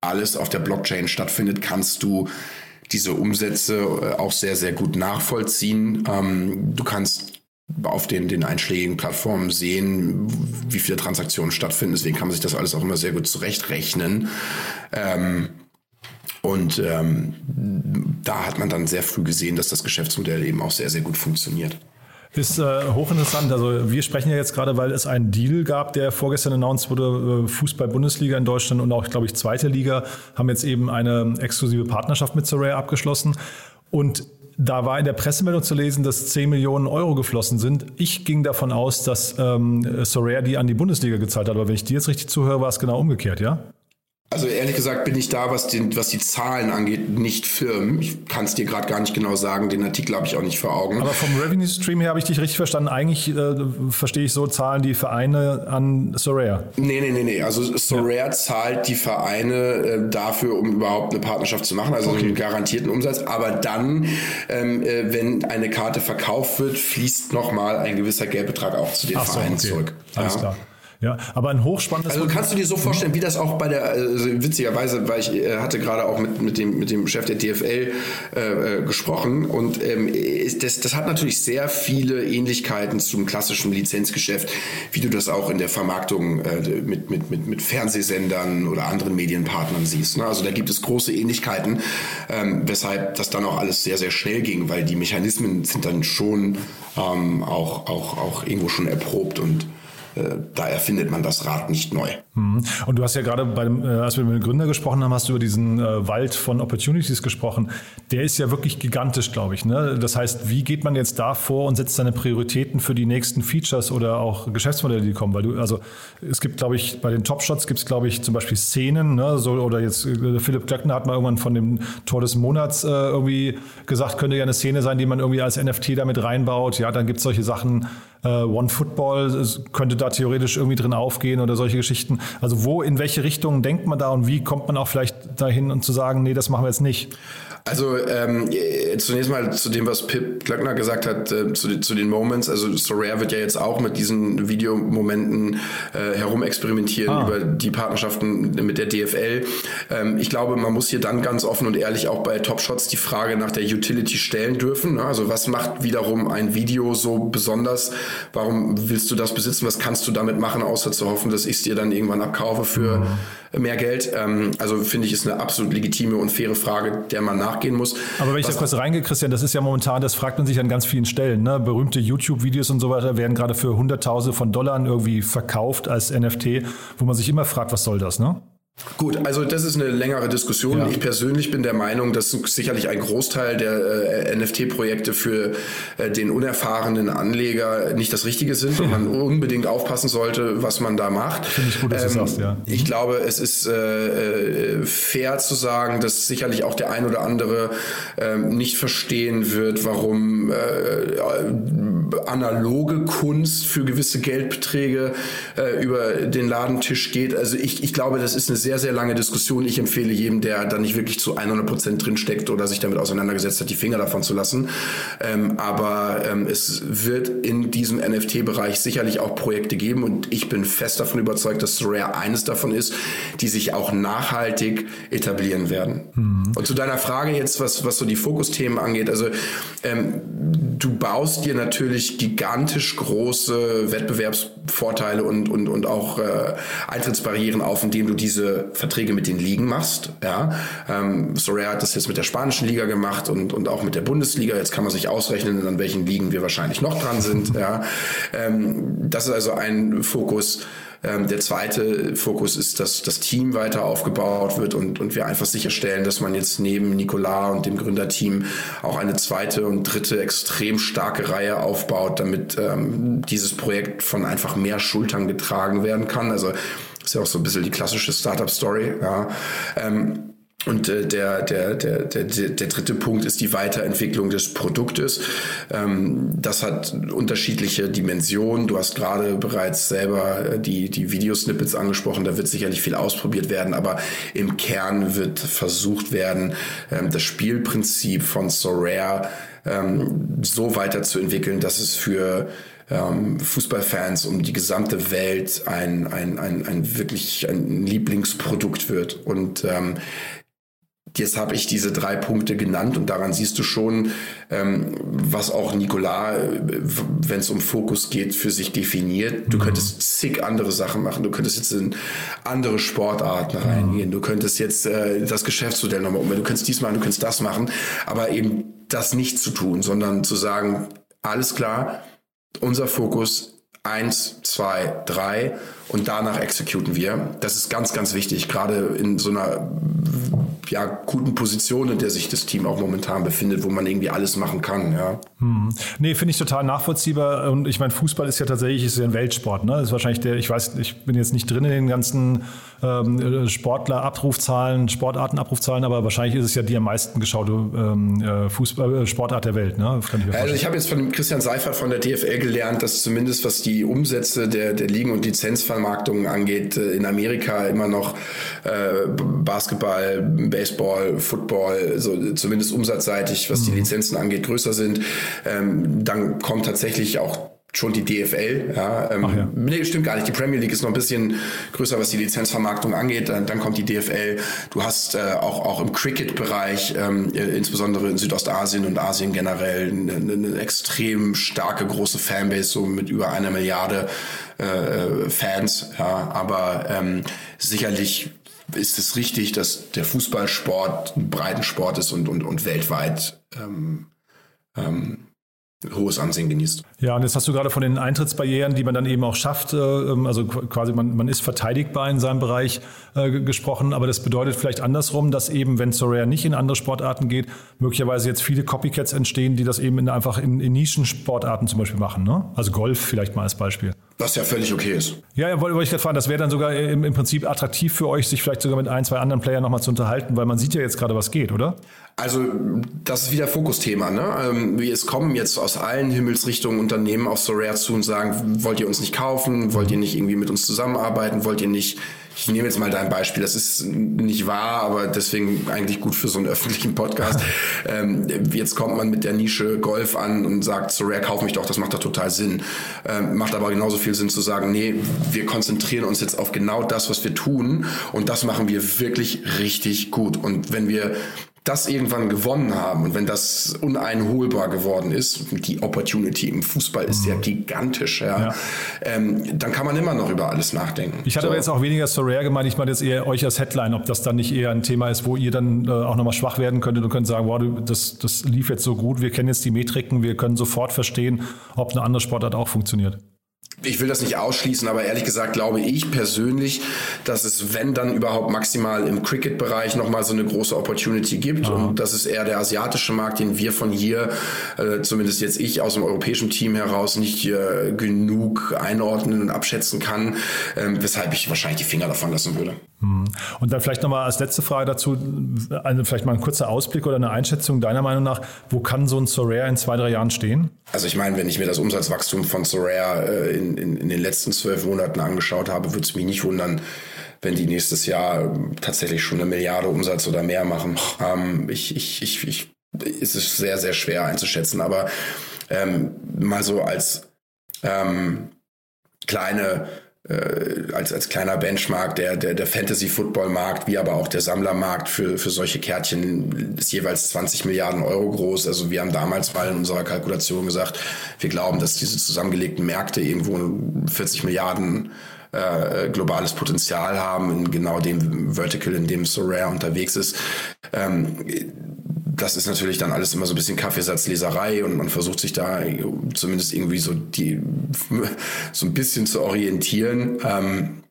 S3: alles auf der Blockchain stattfindet, kannst du diese Umsätze äh, auch sehr, sehr gut nachvollziehen. Ähm, du kannst auf den, den einschlägigen Plattformen sehen, wie viele Transaktionen stattfinden. Deswegen kann man sich das alles auch immer sehr gut zurechtrechnen. Ähm, und ähm, da hat man dann sehr früh gesehen, dass das Geschäftsmodell eben auch sehr, sehr gut funktioniert.
S2: Ist äh, hochinteressant. Also wir sprechen ja jetzt gerade, weil es einen Deal gab, der vorgestern announced wurde. Äh, Fußball-Bundesliga in Deutschland und auch, glaube ich, zweite Liga haben jetzt eben eine exklusive Partnerschaft mit Soraya abgeschlossen. Und da war in der Pressemeldung zu lesen, dass 10 Millionen Euro geflossen sind. Ich ging davon aus, dass ähm, Soraya die an die Bundesliga gezahlt hat. Aber wenn ich dir jetzt richtig zuhöre, war es genau umgekehrt, ja?
S3: Also ehrlich gesagt bin ich da, was, den, was die Zahlen angeht, nicht firm. Ich kann es dir gerade gar nicht genau sagen. Den Artikel habe ich auch nicht vor Augen.
S2: Aber vom Revenue Stream her habe ich dich richtig verstanden. Eigentlich äh, verstehe ich so, zahlen die Vereine an Soraya.
S3: Nee, nee, nee, nee. Also Soraya ja. zahlt die Vereine äh, dafür, um überhaupt eine Partnerschaft zu machen, also okay. einen garantierten Umsatz. Aber dann, ähm, äh, wenn eine Karte verkauft wird, fließt nochmal ein gewisser Geldbetrag auch zu den Ach Vereinen so, okay. zurück.
S2: Alles ja. klar. Ja, aber ein hochspannendes.
S3: Also kannst du dir so vorstellen, wie das auch bei der, also witzigerweise, weil ich äh, hatte gerade auch mit, mit, dem, mit dem Chef der DFL äh, äh, gesprochen und ähm, das, das hat natürlich sehr viele Ähnlichkeiten zum klassischen Lizenzgeschäft, wie du das auch in der Vermarktung äh, mit, mit, mit, mit Fernsehsendern oder anderen Medienpartnern siehst. Ne? Also da gibt es große Ähnlichkeiten, ähm, weshalb das dann auch alles sehr, sehr schnell ging, weil die Mechanismen sind dann schon ähm, auch, auch, auch irgendwo schon erprobt und da erfindet man das Rad nicht neu.
S2: Mhm. Und du hast ja gerade, bei dem, äh, als wir mit dem Gründer gesprochen haben, hast du über diesen äh, Wald von Opportunities gesprochen. Der ist ja wirklich gigantisch, glaube ich. Ne? Das heißt, wie geht man jetzt da vor und setzt seine Prioritäten für die nächsten Features oder auch Geschäftsmodelle, die kommen? Weil du, also es gibt, glaube ich, bei den Top-Shots gibt es, glaube ich, zum Beispiel Szenen, ne? so, oder jetzt Philipp Glöckner hat mal irgendwann von dem Tor des Monats äh, irgendwie gesagt, könnte ja eine Szene sein, die man irgendwie als NFT damit reinbaut. Ja, dann gibt es solche Sachen, äh, One Football könnte da theoretisch irgendwie drin aufgehen oder solche Geschichten. Also wo, in welche Richtung denkt man da und wie kommt man auch vielleicht dahin und zu sagen, nee, das machen wir jetzt nicht?
S3: Also ähm, zunächst mal zu dem, was Pip Glöckner gesagt hat, äh, zu, zu, den Moments. Also Sorare wird ja jetzt auch mit diesen Videomomenten äh, herumexperimentieren ah. über die Partnerschaften mit der DFL. Ähm, ich glaube, man muss hier dann ganz offen und ehrlich auch bei Top Shots die Frage nach der Utility stellen dürfen. Also was macht wiederum ein Video so besonders? Warum willst du das besitzen? Was kannst du damit machen, außer zu hoffen, dass ich es dir dann irgendwann abkaufe für mhm. Mehr Geld? Ähm, also finde ich, ist eine absolut legitime und faire Frage, der man nach nachgehen muss.
S2: Aber wenn ich da kurz reingehe, Christian, das ist ja momentan, das fragt man sich an ganz vielen Stellen. Ne? Berühmte YouTube-Videos und so weiter werden gerade für Hunderttausende von Dollar irgendwie verkauft als NFT, wo man sich immer fragt, was soll das, ne?
S3: Gut, also das ist eine längere Diskussion. Ja. Ich persönlich bin der Meinung, dass sicherlich ein Großteil der äh, NFT-Projekte für äh, den unerfahrenen Anleger nicht das Richtige sind und man unbedingt aufpassen sollte, was man da macht.
S2: Finde ich gut, dass ähm, du sagst, ja.
S3: Ich glaube, es ist äh, äh, fair zu sagen, dass sicherlich auch der ein oder andere ähm, nicht verstehen wird, warum äh, analoge Kunst für gewisse Geldbeträge äh, über den Ladentisch geht. Also ich, ich glaube, das ist eine sehr, sehr lange Diskussion. Ich empfehle jedem, der da nicht wirklich zu 100 Prozent drinsteckt oder sich damit auseinandergesetzt hat, die Finger davon zu lassen. Ähm, aber ähm, es wird in diesem NFT-Bereich sicherlich auch Projekte geben und ich bin fest davon überzeugt, dass Rare eines davon ist, die sich auch nachhaltig etablieren werden. Mhm. Und zu deiner Frage jetzt, was, was so die Fokusthemen angeht, also ähm, du baust dir natürlich gigantisch große Wettbewerbsvorteile und, und, und auch äh, Eintrittsbarrieren auf, indem du diese Verträge mit den Ligen machst. Ja? Ähm, Soraya hat das jetzt mit der spanischen Liga gemacht und, und auch mit der Bundesliga. Jetzt kann man sich ausrechnen, an welchen Ligen wir wahrscheinlich noch dran sind. Ja? Ähm, das ist also ein Fokus. Ähm, der zweite Fokus ist, dass das Team weiter aufgebaut wird und, und wir einfach sicherstellen, dass man jetzt neben Nicolas und dem Gründerteam auch eine zweite und dritte extrem starke Reihe aufbaut, damit ähm, dieses Projekt von einfach mehr Schultern getragen werden kann. Also ist ja auch so ein bisschen die klassische Startup-Story. Ja. Ähm, und äh, der, der, der, der, der dritte Punkt ist die Weiterentwicklung des Produktes. Ähm, das hat unterschiedliche Dimensionen. Du hast gerade bereits selber äh, die, die Videosnippets angesprochen. Da wird sicherlich viel ausprobiert werden, aber im Kern wird versucht werden, ähm, das Spielprinzip von Sorare ähm, so weiterzuentwickeln, dass es für ähm, Fußballfans um die gesamte Welt ein, ein, ein, ein wirklich ein Lieblingsprodukt wird. Und ähm, Jetzt habe ich diese drei Punkte genannt und daran siehst du schon, ähm, was auch Nicolas, wenn es um Fokus geht, für sich definiert. Du mhm. könntest zig andere Sachen machen. Du könntest jetzt in andere Sportarten mhm. reingehen. Du könntest jetzt äh, das Geschäftsmodell nochmal umgehen. Du könntest dies machen, du könntest das machen. Aber eben das nicht zu tun, sondern zu sagen, alles klar, unser Fokus eins, zwei, drei und danach exekuten wir. Das ist ganz, ganz wichtig, gerade in so einer ja, guten Position, in der sich das Team auch momentan befindet, wo man irgendwie alles machen kann. Ja.
S2: Hm. Nee, finde ich total nachvollziehbar. Und ich meine, Fußball ist ja tatsächlich ist ja ein Weltsport. Ne? Ist wahrscheinlich der, ich weiß, ich bin jetzt nicht drin in den ganzen ähm, Sportler-Abrufzahlen, Sportarten-Abrufzahlen, aber wahrscheinlich ist es ja die am meisten geschaute ähm, äh, Fußball, äh, Sportart der Welt. Ne?
S3: Ich also ich habe jetzt von Christian Seifert von der DFL gelernt, dass zumindest was die Umsätze der, der Ligen und Lizenzvermarktungen angeht, äh, in Amerika immer noch äh, Basketball, Baseball, Football, so zumindest umsatzseitig, was die mhm. Lizenzen angeht, größer sind. Ähm, dann kommt tatsächlich auch schon die DFL. Ja, ähm, ja. Nee, stimmt gar nicht. Die Premier League ist noch ein bisschen größer, was die Lizenzvermarktung angeht. Dann, dann kommt die DFL. Du hast äh, auch, auch im Cricket-Bereich, ähm, äh, insbesondere in Südostasien und Asien generell, eine, eine extrem starke, große Fanbase, so mit über einer Milliarde äh, Fans. Ja, aber ähm, sicherlich ist es richtig, dass der Fußballsport ein Breitensport ist und, und, und weltweit ähm, ähm, hohes Ansehen genießt.
S2: Ja, und jetzt hast du gerade von den Eintrittsbarrieren, die man dann eben auch schafft, äh, ähm, also quasi man, man ist verteidigbar in seinem Bereich äh, gesprochen, aber das bedeutet vielleicht andersrum, dass eben, wenn Soraya nicht in andere Sportarten geht, möglicherweise jetzt viele Copycats entstehen, die das eben in, einfach in, in Nischensportarten zum Beispiel machen. Ne? Also Golf vielleicht mal als Beispiel.
S3: Was ja völlig okay ist.
S2: Ja, ja wollte ich gerade fragen, das wäre dann sogar im, im, Prinzip attraktiv für euch, sich vielleicht sogar mit ein, zwei anderen Playern nochmal zu unterhalten, weil man sieht ja jetzt gerade, was geht, oder?
S3: Also das ist wieder Fokusthema. Ne? Ähm, es kommen jetzt aus allen Himmelsrichtungen Unternehmen auf Sorare zu und sagen, wollt ihr uns nicht kaufen, wollt ihr nicht irgendwie mit uns zusammenarbeiten, wollt ihr nicht ich nehme jetzt mal dein Beispiel, das ist nicht wahr, aber deswegen eigentlich gut für so einen öffentlichen Podcast. ähm, jetzt kommt man mit der Nische Golf an und sagt, so Rare, kauf mich doch, das macht doch total Sinn. Ähm, macht aber genauso viel Sinn zu sagen, nee, wir konzentrieren uns jetzt auf genau das, was wir tun und das machen wir wirklich richtig gut. Und wenn wir das irgendwann gewonnen haben und wenn das uneinholbar geworden ist, die Opportunity im Fußball ist ja mhm. gigantisch, ja, ja. Ähm, dann kann man immer noch über alles nachdenken.
S2: Ich hatte so. aber jetzt auch weniger so rare gemeint, ich meine jetzt eher euch als Headline, ob das dann nicht eher ein Thema ist, wo ihr dann äh, auch nochmal schwach werden könntet und könnt sagen, wow, das, das lief jetzt so gut, wir kennen jetzt die Metriken, wir können sofort verstehen, ob eine andere Sportart auch funktioniert
S3: ich will das nicht ausschließen, aber ehrlich gesagt glaube ich persönlich, dass es, wenn dann überhaupt maximal im Cricket-Bereich nochmal so eine große Opportunity gibt. Ja. Und das ist eher der asiatische Markt, den wir von hier, äh, zumindest jetzt ich aus dem europäischen Team heraus, nicht äh, genug einordnen und abschätzen kann, äh, weshalb ich wahrscheinlich die Finger davon lassen würde.
S2: Hm. Und dann vielleicht nochmal als letzte Frage dazu, eine, vielleicht mal ein kurzer Ausblick oder eine Einschätzung deiner Meinung nach, wo kann so ein Sorare in zwei, drei Jahren stehen?
S3: Also ich meine, wenn ich mir das Umsatzwachstum von Sorare äh, in, in, in, den letzten zwölf Monaten angeschaut habe, würde es mich nicht wundern, wenn die nächstes Jahr tatsächlich schon eine Milliarde Umsatz oder mehr machen. Ähm, ich, ich, ich, ich, es ist sehr, sehr schwer einzuschätzen, aber ähm, mal so als ähm, kleine äh, als, als kleiner Benchmark der, der, der Fantasy-Football-Markt, wie aber auch der Sammlermarkt für, für solche Kärtchen ist jeweils 20 Milliarden Euro groß. Also wir haben damals mal in unserer Kalkulation gesagt, wir glauben, dass diese zusammengelegten Märkte irgendwo 40 Milliarden äh, globales Potenzial haben, in genau dem Vertical, in dem Sorare unterwegs ist. Ähm, das ist natürlich dann alles immer so ein bisschen Kaffeesatzleserei und man versucht sich da zumindest irgendwie so die so ein bisschen zu orientieren. Ähm,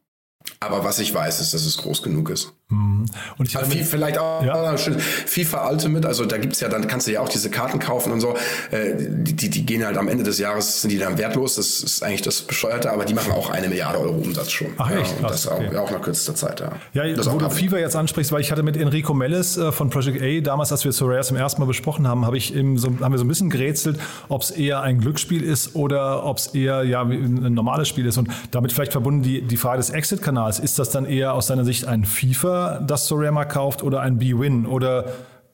S3: aber was ich weiß, ist, dass es groß genug ist.
S2: Mhm. Und ich
S3: also vielleicht auch ja. FIFA Ultimate, also da gibt's ja, dann kannst du ja auch diese Karten kaufen und so. Äh, die, die gehen halt am Ende des Jahres, sind die dann wertlos. Das ist eigentlich das Bescheuerte, aber die machen auch eine Milliarde Euro Umsatz schon.
S2: Ach echt?
S3: Ja, und das okay. auch, auch nach kürzester Zeit,
S2: ja. Ja, das wo du FIFA jetzt ansprichst, weil ich hatte mit Enrico Mellis äh, von Project A, damals, als wir Sorare zum ersten Mal besprochen haben, habe ich eben so, haben wir so ein bisschen gerätselt, ob es eher ein Glücksspiel ist oder ob es eher ja, ein normales Spiel ist. Und damit vielleicht verbunden die, die Frage des Exit-Kanals. Ist das dann eher aus deiner Sicht ein FIFA, das Sorama kauft oder ein B-Win? Oder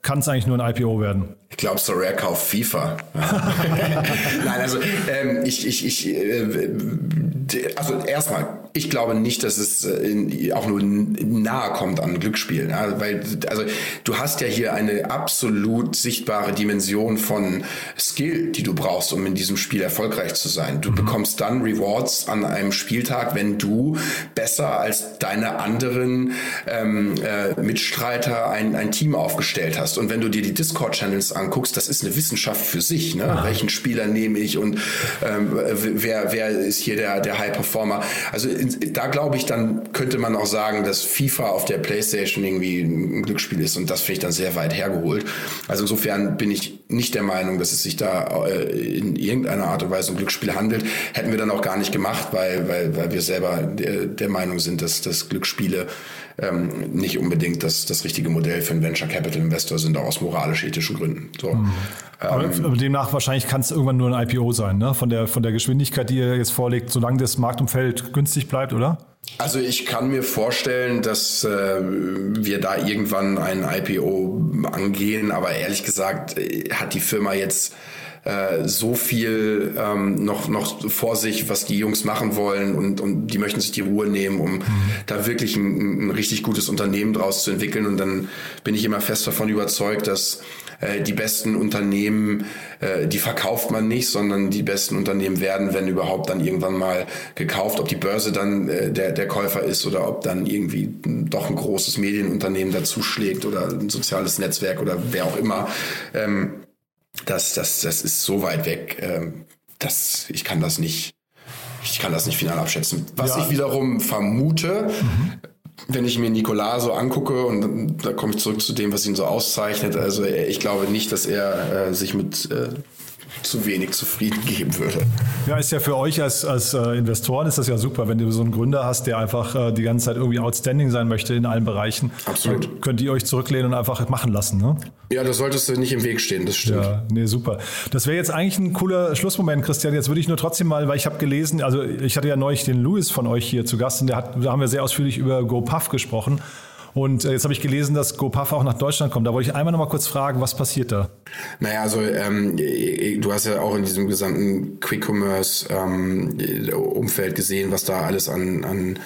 S2: kann es eigentlich nur ein IPO werden?
S3: Ich glaube, Sorare kauft FIFA. Nein, also ähm, ich, ich, ich äh, also erstmal, ich glaube nicht, dass es äh, auch nur nahe kommt an Glücksspielen. Ja? Weil, also du hast ja hier eine absolut sichtbare Dimension von Skill, die du brauchst, um in diesem Spiel erfolgreich zu sein. Du mhm. bekommst dann Rewards an einem Spieltag, wenn du besser als deine anderen ähm, äh, Mitstreiter ein, ein Team aufgestellt hast hast und wenn du dir die Discord-Channels anguckst, das ist eine Wissenschaft für sich. Ne? Welchen Spieler nehme ich und ähm, wer, wer ist hier der, der High-Performer? Also in, da glaube ich, dann könnte man auch sagen, dass FIFA auf der Playstation irgendwie ein Glücksspiel ist und das finde ich dann sehr weit hergeholt. Also insofern bin ich nicht der Meinung, dass es sich da äh, in irgendeiner Art und Weise um Glücksspiel handelt. Hätten wir dann auch gar nicht gemacht, weil, weil, weil wir selber der, der Meinung sind, dass, dass Glücksspiele ähm, nicht unbedingt das, das richtige Modell für einen Venture Capital Investor sind, auch aus moralisch-ethischen Gründen. So. Mhm.
S2: Aber, ähm, demnach wahrscheinlich kann es irgendwann nur ein IPO sein, ne? Von der, von der Geschwindigkeit, die ihr jetzt vorlegt, solange das Marktumfeld günstig bleibt, oder?
S3: Also ich kann mir vorstellen, dass äh, wir da irgendwann ein IPO angehen, aber ehrlich gesagt äh, hat die Firma jetzt äh, so viel ähm, noch, noch vor sich, was die Jungs machen wollen und, und die möchten sich die Ruhe nehmen, um mhm. da wirklich ein, ein richtig gutes Unternehmen draus zu entwickeln. Und dann bin ich immer fest davon überzeugt, dass äh, die besten Unternehmen, äh, die verkauft man nicht, sondern die besten Unternehmen werden, wenn überhaupt, dann irgendwann mal gekauft. Ob die Börse dann äh, der, der Käufer ist oder ob dann irgendwie doch ein großes Medienunternehmen dazu schlägt oder ein soziales Netzwerk oder wer auch immer. Ähm, das, das, das ist so weit weg, ähm, dass ich kann das nicht, ich kann das nicht final abschätzen. Was ja. ich wiederum vermute, mhm. wenn ich mir Nicolas so angucke und da komme ich zurück zu dem, was ihn so auszeichnet. Also ich glaube nicht, dass er äh, sich mit äh, zu wenig zufrieden geben würde.
S2: Ja, ist ja für euch als, als äh, Investoren ist das ja super, wenn du so einen Gründer hast, der einfach äh, die ganze Zeit irgendwie outstanding sein möchte in allen Bereichen.
S3: Absolut.
S2: Dann könnt ihr euch zurücklehnen und einfach machen lassen, ne?
S3: Ja, das solltest du nicht im Weg stehen, das stimmt. Ja,
S2: nee, super. Das wäre jetzt eigentlich ein cooler Schlussmoment, Christian. Jetzt würde ich nur trotzdem mal, weil ich habe gelesen, also ich hatte ja neulich den Louis von euch hier zu Gast und der hat, da haben wir sehr ausführlich über GoPuff gesprochen. Und äh, jetzt habe ich gelesen, dass GoPuff auch nach Deutschland kommt. Da wollte ich einmal noch mal kurz fragen, was passiert da?
S3: Naja, also ähm, du hast ja auch in diesem gesamten Quick-Commerce-Umfeld ähm, gesehen, was da alles an, an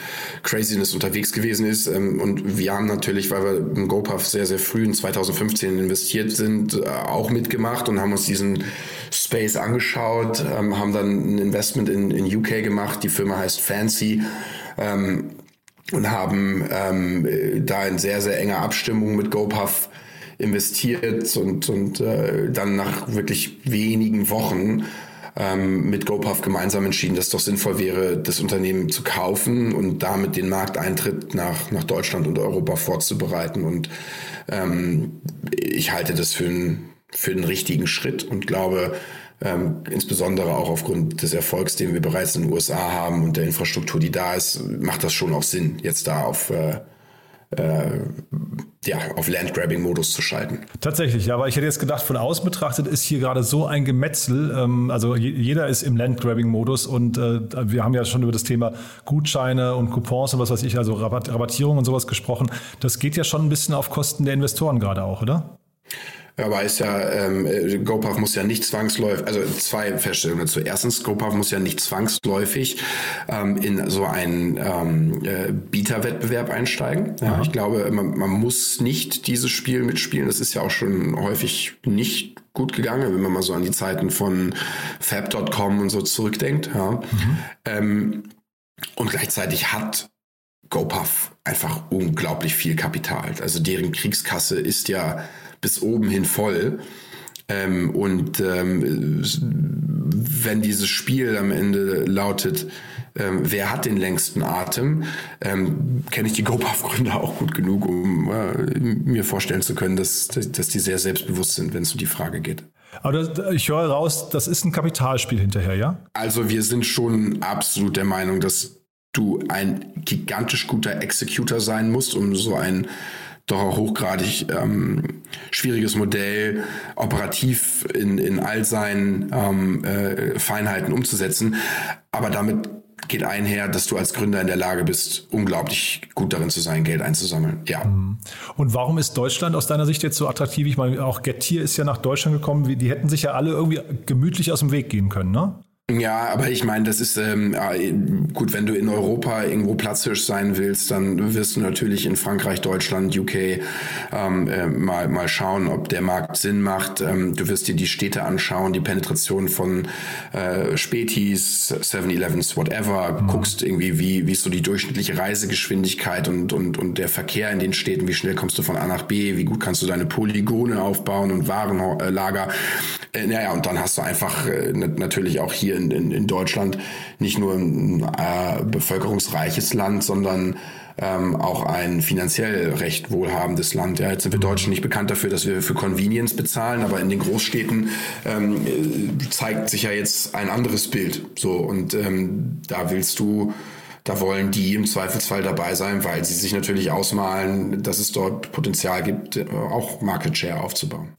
S3: Craziness unterwegs gewesen ist. Ähm, und wir haben natürlich, weil wir in GoPuff sehr, sehr früh in 2015 investiert sind, äh, auch mitgemacht und haben uns diesen Space angeschaut, ähm, haben dann ein Investment in, in UK gemacht. Die Firma heißt Fancy. Ähm, und haben ähm, da in sehr, sehr enger Abstimmung mit GoPuff investiert und, und äh, dann nach wirklich wenigen Wochen ähm, mit GoPuff gemeinsam entschieden, dass es doch sinnvoll wäre, das Unternehmen zu kaufen und damit den Markteintritt nach, nach Deutschland und Europa vorzubereiten. Und ähm, ich halte das für, ein, für einen richtigen Schritt und glaube, ähm, insbesondere auch aufgrund des Erfolgs, den wir bereits in den USA haben und der Infrastruktur, die da ist, macht das schon auch Sinn, jetzt da auf äh, äh, ja, auf Landgrabbing-Modus zu schalten.
S2: Tatsächlich, ja, aber ich hätte jetzt gedacht, von außen betrachtet ist hier gerade so ein Gemetzel. Ähm, also jeder ist im Landgrabbing-Modus und äh, wir haben ja schon über das Thema Gutscheine und Coupons und was weiß ich, also Rabatt, Rabattierung und sowas gesprochen. Das geht ja schon ein bisschen auf Kosten der Investoren gerade auch, oder?
S3: Er weiß ja, ähm, GoPuff muss ja nicht zwangsläufig, also zwei Feststellungen dazu. Erstens, GoPuff muss ja nicht zwangsläufig ähm, in so einen ähm, äh, Bieterwettbewerb einsteigen. Ja, ich glaube, man, man muss nicht dieses Spiel mitspielen. Das ist ja auch schon häufig nicht gut gegangen, wenn man mal so an die Zeiten von Fab.com und so zurückdenkt. Ja. Mhm. Ähm, und gleichzeitig hat GoPuff einfach unglaublich viel Kapital. Also deren Kriegskasse ist ja bis oben hin voll. Ähm, und ähm, wenn dieses Spiel am Ende lautet, ähm, wer hat den längsten Atem, ähm, kenne ich die GoPuff-Gründer auch gut genug, um äh, mir vorstellen zu können, dass, dass die sehr selbstbewusst sind, wenn es um die Frage geht.
S2: Aber das, ich höre raus, das ist ein Kapitalspiel hinterher, ja?
S3: Also wir sind schon absolut der Meinung, dass du ein gigantisch guter Executor sein musst, um so ein doch auch hochgradig ähm, schwieriges Modell operativ in, in all seinen ähm, äh, Feinheiten umzusetzen. Aber damit geht einher, dass du als Gründer in der Lage bist, unglaublich gut darin zu sein, Geld einzusammeln. Ja. Mhm.
S2: Und warum ist Deutschland aus deiner Sicht jetzt so attraktiv? Ich meine, auch Getir ist ja nach Deutschland gekommen. Die hätten sich ja alle irgendwie gemütlich aus dem Weg gehen können, ne?
S3: Ja, aber ich meine, das ist ähm, gut, wenn du in Europa irgendwo Platzhirsch sein willst, dann wirst du natürlich in Frankreich, Deutschland, UK ähm, äh, mal, mal schauen, ob der Markt Sinn macht. Ähm, du wirst dir die Städte anschauen, die Penetration von äh, Spätis, 7-Elevens, whatever, mhm. guckst irgendwie, wie, wie ist so die durchschnittliche Reisegeschwindigkeit und, und, und der Verkehr in den Städten, wie schnell kommst du von A nach B, wie gut kannst du deine Polygone aufbauen und Warenlager. Äh, naja, und dann hast du einfach äh, natürlich auch hier in, in, in Deutschland nicht nur ein äh, bevölkerungsreiches Land, sondern ähm, auch ein finanziell recht wohlhabendes Land. Ja, jetzt sind wir Deutschen nicht bekannt dafür, dass wir für Convenience bezahlen, aber in den Großstädten ähm, äh, zeigt sich ja jetzt ein anderes Bild. So und ähm, da willst du da wollen die im Zweifelsfall dabei sein, weil sie sich natürlich ausmalen, dass es dort Potenzial gibt, äh, auch Market Share aufzubauen.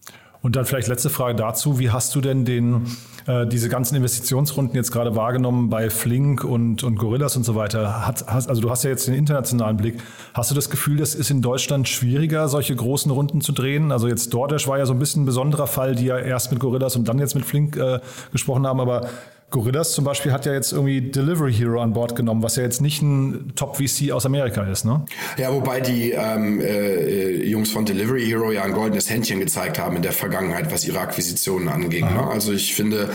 S2: Und dann vielleicht letzte Frage dazu. Wie hast du denn den, äh, diese ganzen Investitionsrunden jetzt gerade wahrgenommen bei Flink und, und Gorillas und so weiter? Hat, hast, also du hast ja jetzt den internationalen Blick. Hast du das Gefühl, das ist in Deutschland schwieriger, solche großen Runden zu drehen? Also jetzt DoorDash war ja so ein bisschen ein besonderer Fall, die ja erst mit Gorillas und dann jetzt mit Flink äh, gesprochen haben. Aber Gorillas zum Beispiel hat ja jetzt irgendwie Delivery Hero an Bord genommen, was ja jetzt nicht ein Top-VC aus Amerika ist, ne?
S3: Ja, wobei die ähm, äh, Jungs von Delivery Hero ja ein goldenes Händchen gezeigt haben in der Vergangenheit, was ihre Akquisitionen anging. Ne? Also ich finde,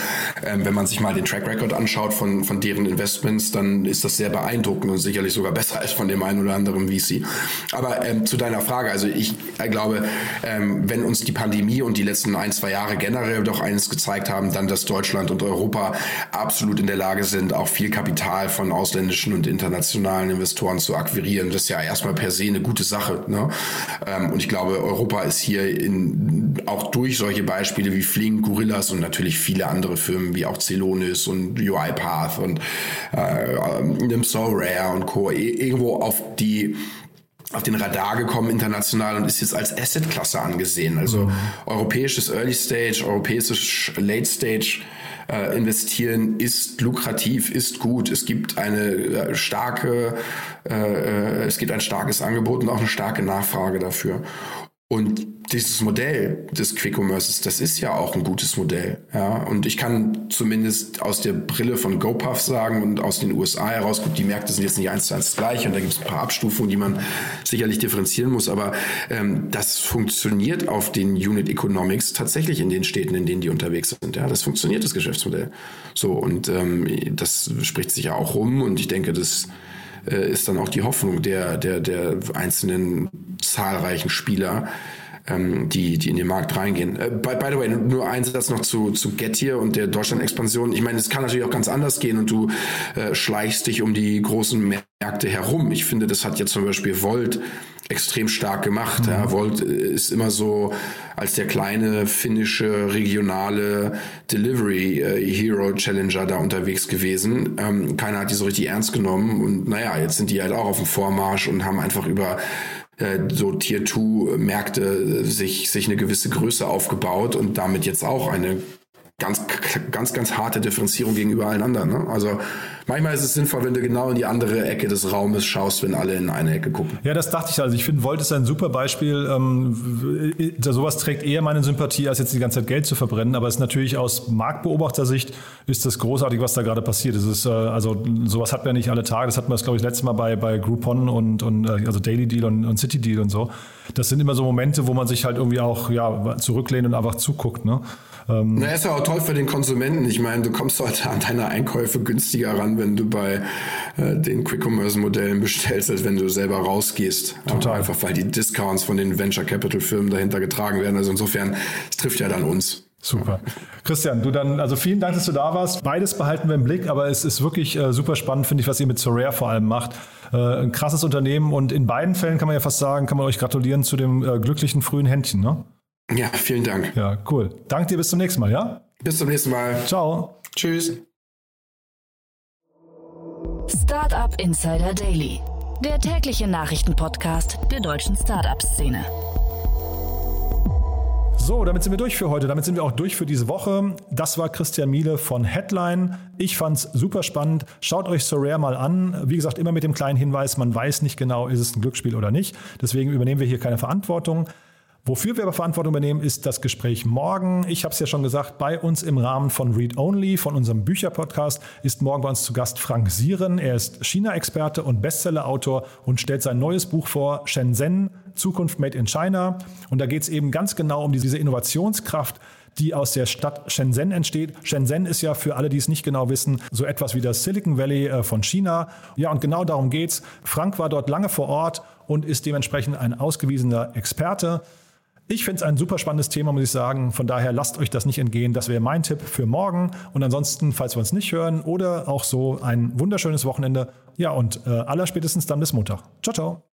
S3: ähm, wenn man sich mal den Track Record anschaut von, von deren Investments, dann ist das sehr beeindruckend und sicherlich sogar besser als von dem einen oder anderen VC. Aber ähm, zu deiner Frage, also ich äh, glaube, ähm, wenn uns die Pandemie und die letzten ein, zwei Jahre generell doch eines gezeigt haben, dann, dass Deutschland und Europa absolut in der Lage sind, auch viel Kapital von ausländischen und internationalen Investoren zu akquirieren. Das ist ja erstmal per se eine gute Sache. Ne? Ähm, und ich glaube, Europa ist hier in, auch durch solche Beispiele wie Flink, Gorillas und natürlich viele andere Firmen wie auch Celonis und UiPath und äh, Nimso Rare und Co. irgendwo auf die auf den Radar gekommen international und ist jetzt als Asset-Klasse angesehen. Also mhm. europäisches Early Stage, europäisches Late Stage äh, investieren ist lukrativ, ist gut. Es gibt eine äh, starke, äh, äh, es gibt ein starkes Angebot und auch eine starke Nachfrage dafür. Und dieses Modell des Quick Commerces, das ist ja auch ein gutes Modell. Ja? Und ich kann zumindest aus der Brille von GoPuff sagen und aus den USA heraus, gut, die Märkte sind jetzt nicht eins zu eins gleich und da gibt es ein paar Abstufungen, die man sicherlich differenzieren muss, aber ähm, das funktioniert auf den Unit Economics tatsächlich in den Städten, in denen die unterwegs sind. Ja? Das funktioniert, das Geschäftsmodell. So, und ähm, das spricht sich ja auch rum und ich denke, das äh, ist dann auch die Hoffnung der, der, der einzelnen zahlreichen Spieler, ähm, die, die in den Markt reingehen. Äh, by, by the way, nur ein Satz noch zu, zu Gettier und der Deutschland-Expansion. Ich meine, es kann natürlich auch ganz anders gehen und du äh, schleichst dich um die großen Märkte herum. Ich finde, das hat jetzt zum Beispiel Volt extrem stark gemacht. Mhm. Ja, Volt äh, ist immer so als der kleine finnische regionale Delivery äh, Hero Challenger da unterwegs gewesen. Ähm, keiner hat die so richtig ernst genommen und naja, jetzt sind die halt auch auf dem Vormarsch und haben einfach über äh, so Tier 2 Märkte sich, sich eine gewisse Größe aufgebaut und damit jetzt auch eine ganz, ganz, ganz harte Differenzierung gegenüber allen anderen. Ne? Also manchmal ist es sinnvoll, wenn du genau in die andere Ecke des Raumes schaust, wenn alle in eine Ecke gucken.
S2: Ja, das dachte ich. Also ich finde, Volt ist ein super Beispiel. Ähm, sowas trägt eher meine Sympathie, als jetzt die ganze Zeit Geld zu verbrennen. Aber es ist natürlich aus Marktbeobachtersicht ist das großartig, was da gerade passiert. Es ist, äh, also sowas hat man ja nicht alle Tage. Das hatten wir, glaube ich, letztes Mal bei, bei Groupon und, und äh, also Daily Deal und, und City Deal und so. Das sind immer so Momente, wo man sich halt irgendwie auch ja, zurücklehnt und einfach zuguckt. Ne?
S3: Ähm Na, ist ja auch toll für den Konsumenten. Ich meine, du kommst heute an deine Einkäufe günstiger ran, wenn du bei äh, den Quick-Commerce-Modellen bestellst, als wenn du selber rausgehst. Total. Aber einfach weil die Discounts von den Venture-Capital-Firmen dahinter getragen werden. Also insofern, es trifft ja dann uns.
S2: Super. Christian, du dann, also vielen Dank, dass du da warst. Beides behalten wir im Blick, aber es ist wirklich äh, super spannend, finde ich, was ihr mit Sorare vor allem macht. Äh, ein krasses Unternehmen und in beiden Fällen kann man ja fast sagen, kann man euch gratulieren zu dem äh, glücklichen frühen Händchen, ne?
S3: Ja, vielen Dank.
S2: Ja, cool. Danke dir, bis zum nächsten Mal, ja?
S3: Bis zum nächsten Mal.
S2: Ciao.
S3: Tschüss.
S1: Startup Insider Daily, der tägliche Nachrichtenpodcast der deutschen Startup-Szene.
S2: So, damit sind wir durch für heute. Damit sind wir auch durch für diese Woche. Das war Christian Miele von Headline. Ich fand's super spannend. Schaut euch Sorare mal an. Wie gesagt, immer mit dem kleinen Hinweis, man weiß nicht genau, ist es ein Glücksspiel oder nicht. Deswegen übernehmen wir hier keine Verantwortung. Wofür wir aber Verantwortung übernehmen, ist das Gespräch morgen. Ich habe es ja schon gesagt, bei uns im Rahmen von Read Only, von unserem Bücherpodcast, ist morgen bei uns zu Gast Frank Sieren. Er ist China-Experte und Bestseller-Autor und stellt sein neues Buch vor, Shenzhen, Zukunft Made in China. Und da geht es eben ganz genau um diese Innovationskraft, die aus der Stadt Shenzhen entsteht. Shenzhen ist ja für alle, die es nicht genau wissen, so etwas wie das Silicon Valley äh, von China. Ja, und genau darum geht's. Frank war dort lange vor Ort und ist dementsprechend ein ausgewiesener Experte. Ich finde es ein super spannendes Thema, muss ich sagen. Von daher lasst euch das nicht entgehen. Das wäre mein Tipp für morgen. Und ansonsten, falls wir uns nicht hören oder auch so, ein wunderschönes Wochenende. Ja, und äh, allerspätestens dann bis Montag. Ciao, ciao.